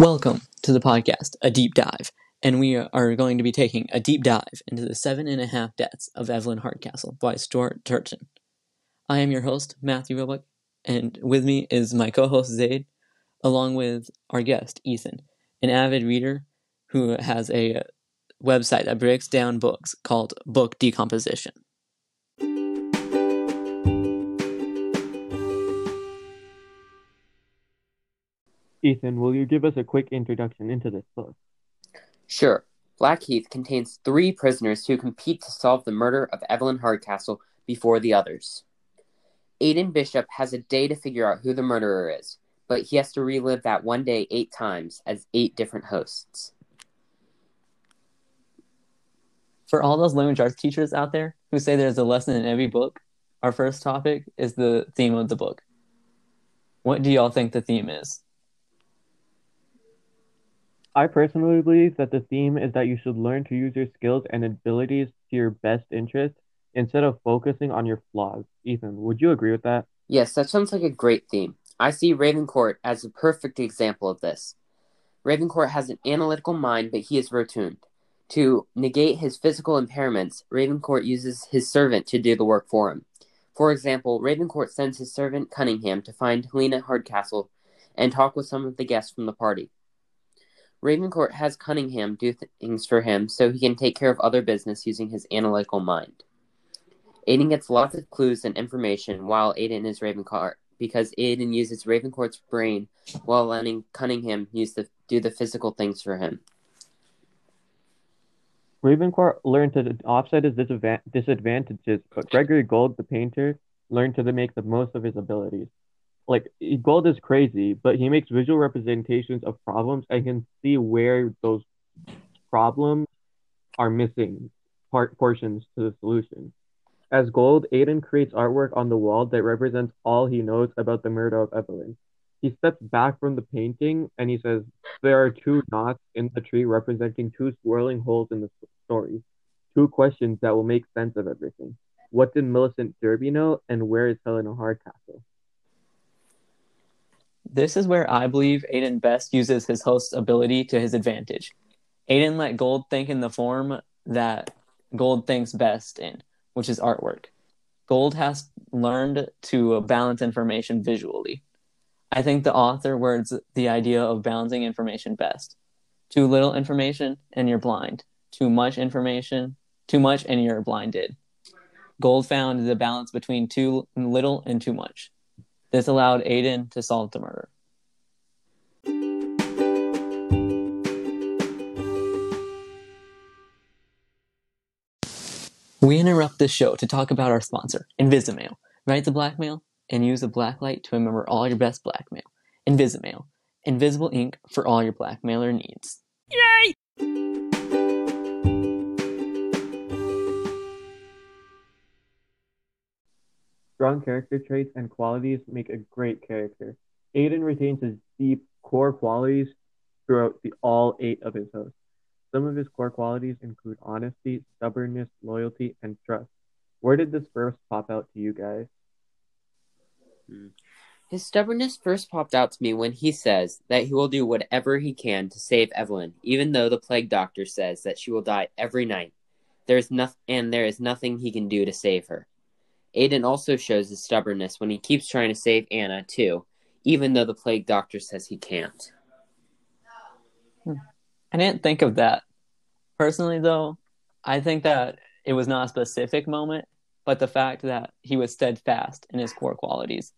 Welcome to the podcast, A Deep Dive, and we are going to be taking a deep dive into the seven and a half deaths of Evelyn Hardcastle by Stuart Turton. I am your host, Matthew Roebuck, and with me is my co host, Zaid, along with our guest, Ethan, an avid reader who has a website that breaks down books called Book Decomposition. Ethan, will you give us a quick introduction into this book? Sure. Blackheath contains three prisoners who compete to solve the murder of Evelyn Hardcastle before the others. Aiden Bishop has a day to figure out who the murderer is, but he has to relive that one day eight times as eight different hosts. For all those language arts teachers out there who say there's a lesson in every book, our first topic is the theme of the book. What do y'all think the theme is? I personally believe that the theme is that you should learn to use your skills and abilities to your best interest instead of focusing on your flaws. Ethan, would you agree with that? Yes, that sounds like a great theme. I see Ravencourt as a perfect example of this. Ravencourt has an analytical mind, but he is rotund. To negate his physical impairments, Ravencourt uses his servant to do the work for him. For example, Ravencourt sends his servant Cunningham to find Helena Hardcastle and talk with some of the guests from the party. Ravencourt has Cunningham do things for him so he can take care of other business using his analytical mind. Aiden gets lots of clues and information while Aiden is Ravencourt because Aiden uses Ravencourt's brain while letting Cunningham use the do the physical things for him. Ravencourt learned to offset his disadvantages, but Gregory Gold, the painter, learned to make the most of his abilities like Gold is crazy, but he makes visual representations of problems and can see where those problems are missing part portions to the solution. As Gold, Aiden creates artwork on the wall that represents all he knows about the murder of Evelyn. He steps back from the painting and he says, There are two knots in the tree representing two swirling holes in the story. Two questions that will make sense of everything. What did Millicent Derby know, and where is Helena Hardcastle? This is where I believe Aiden best uses his host's ability to his advantage. Aiden let Gold think in the form that Gold thinks best in, which is artwork. Gold has learned to balance information visually. I think the author words the idea of balancing information best. Too little information and you're blind. Too much information, too much and you're blinded. Gold found the balance between too little and too much. This allowed Aiden to solve the murder. We interrupt this show to talk about our sponsor, Invisimail. Write the blackmail and use a blacklight to remember all your best blackmail. Invisimail, invisible ink for all your blackmailer needs. Yay! Strong character traits and qualities make a great character. Aiden retains his deep core qualities throughout the all eight of his hosts. Some of his core qualities include honesty, stubbornness, loyalty, and trust. Where did this first pop out to you guys? Hmm. His stubbornness first popped out to me when he says that he will do whatever he can to save Evelyn, even though the plague doctor says that she will die every night. There is nothing, and there is nothing he can do to save her. Aiden also shows his stubbornness when he keeps trying to save Anna, too, even though the plague doctor says he can't. Hmm. I didn't think of that. Personally, though, I think that it was not a specific moment, but the fact that he was steadfast in his core qualities.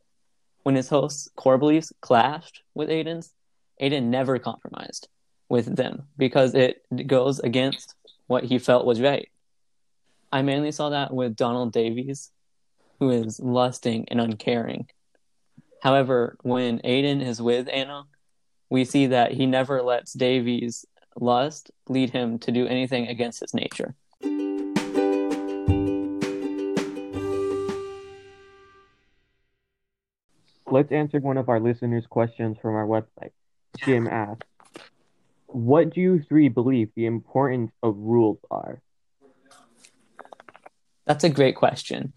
When his host's core beliefs clashed with Aiden's, Aiden never compromised with them because it goes against what he felt was right. I mainly saw that with Donald Davies who is lusting and uncaring. However, when Aiden is with Anna, we see that he never lets Davies' lust lead him to do anything against his nature. Let's answer one of our listeners' questions from our website. Jim asks, What do you three believe the importance of rules are? That's a great question.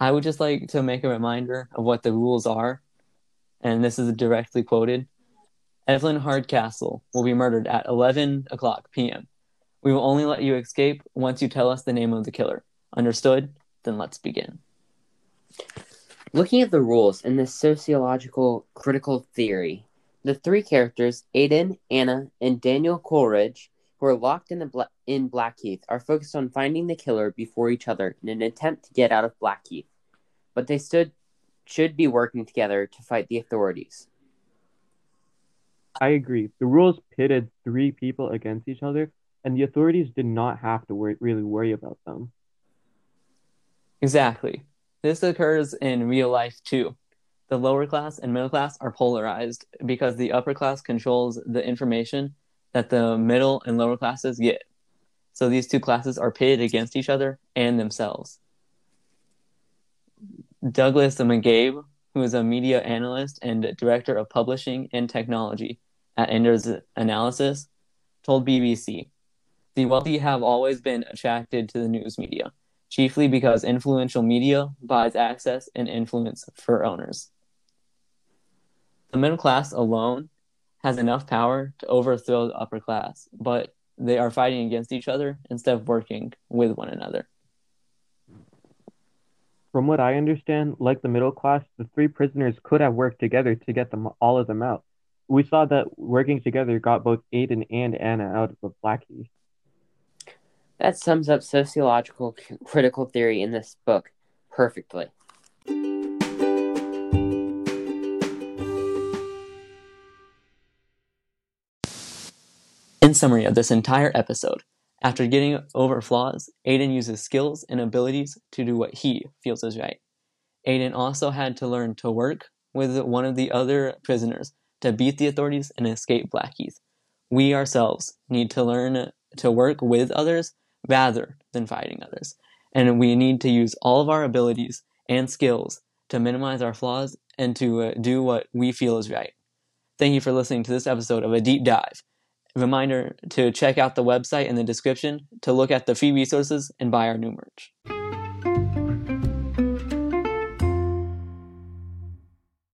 I would just like to make a reminder of what the rules are, and this is directly quoted. Evelyn Hardcastle will be murdered at 11 o'clock p.m. We will only let you escape once you tell us the name of the killer. Understood? Then let's begin. Looking at the rules in this sociological critical theory, the three characters, Aiden, Anna, and Daniel Coleridge, who are locked in, the in Blackheath, are focused on finding the killer before each other in an attempt to get out of Blackheath. But they stood should be working together to fight the authorities. I agree. The rules pitted three people against each other, and the authorities did not have to wor- really worry about them. Exactly. This occurs in real life too. The lower class and middle class are polarized because the upper class controls the information that the middle and lower classes get. So these two classes are pitted against each other and themselves. Douglas McCabe, who is a media analyst and director of publishing and technology at Enders Analysis, told BBC The wealthy have always been attracted to the news media, chiefly because influential media buys access and influence for owners. The middle class alone has enough power to overthrow the upper class, but they are fighting against each other instead of working with one another. From what I understand, like the middle class, the three prisoners could have worked together to get them all of them out. We saw that working together got both Aiden and Anna out of Blackheath. That sums up sociological critical theory in this book perfectly. Summary of this entire episode, after getting over flaws, Aiden uses skills and abilities to do what he feels is right. Aiden also had to learn to work with one of the other prisoners to beat the authorities and escape Blackheath. We ourselves need to learn to work with others rather than fighting others. And we need to use all of our abilities and skills to minimize our flaws and to uh, do what we feel is right. Thank you for listening to this episode of A Deep Dive. Reminder to check out the website in the description to look at the free resources and buy our new merch.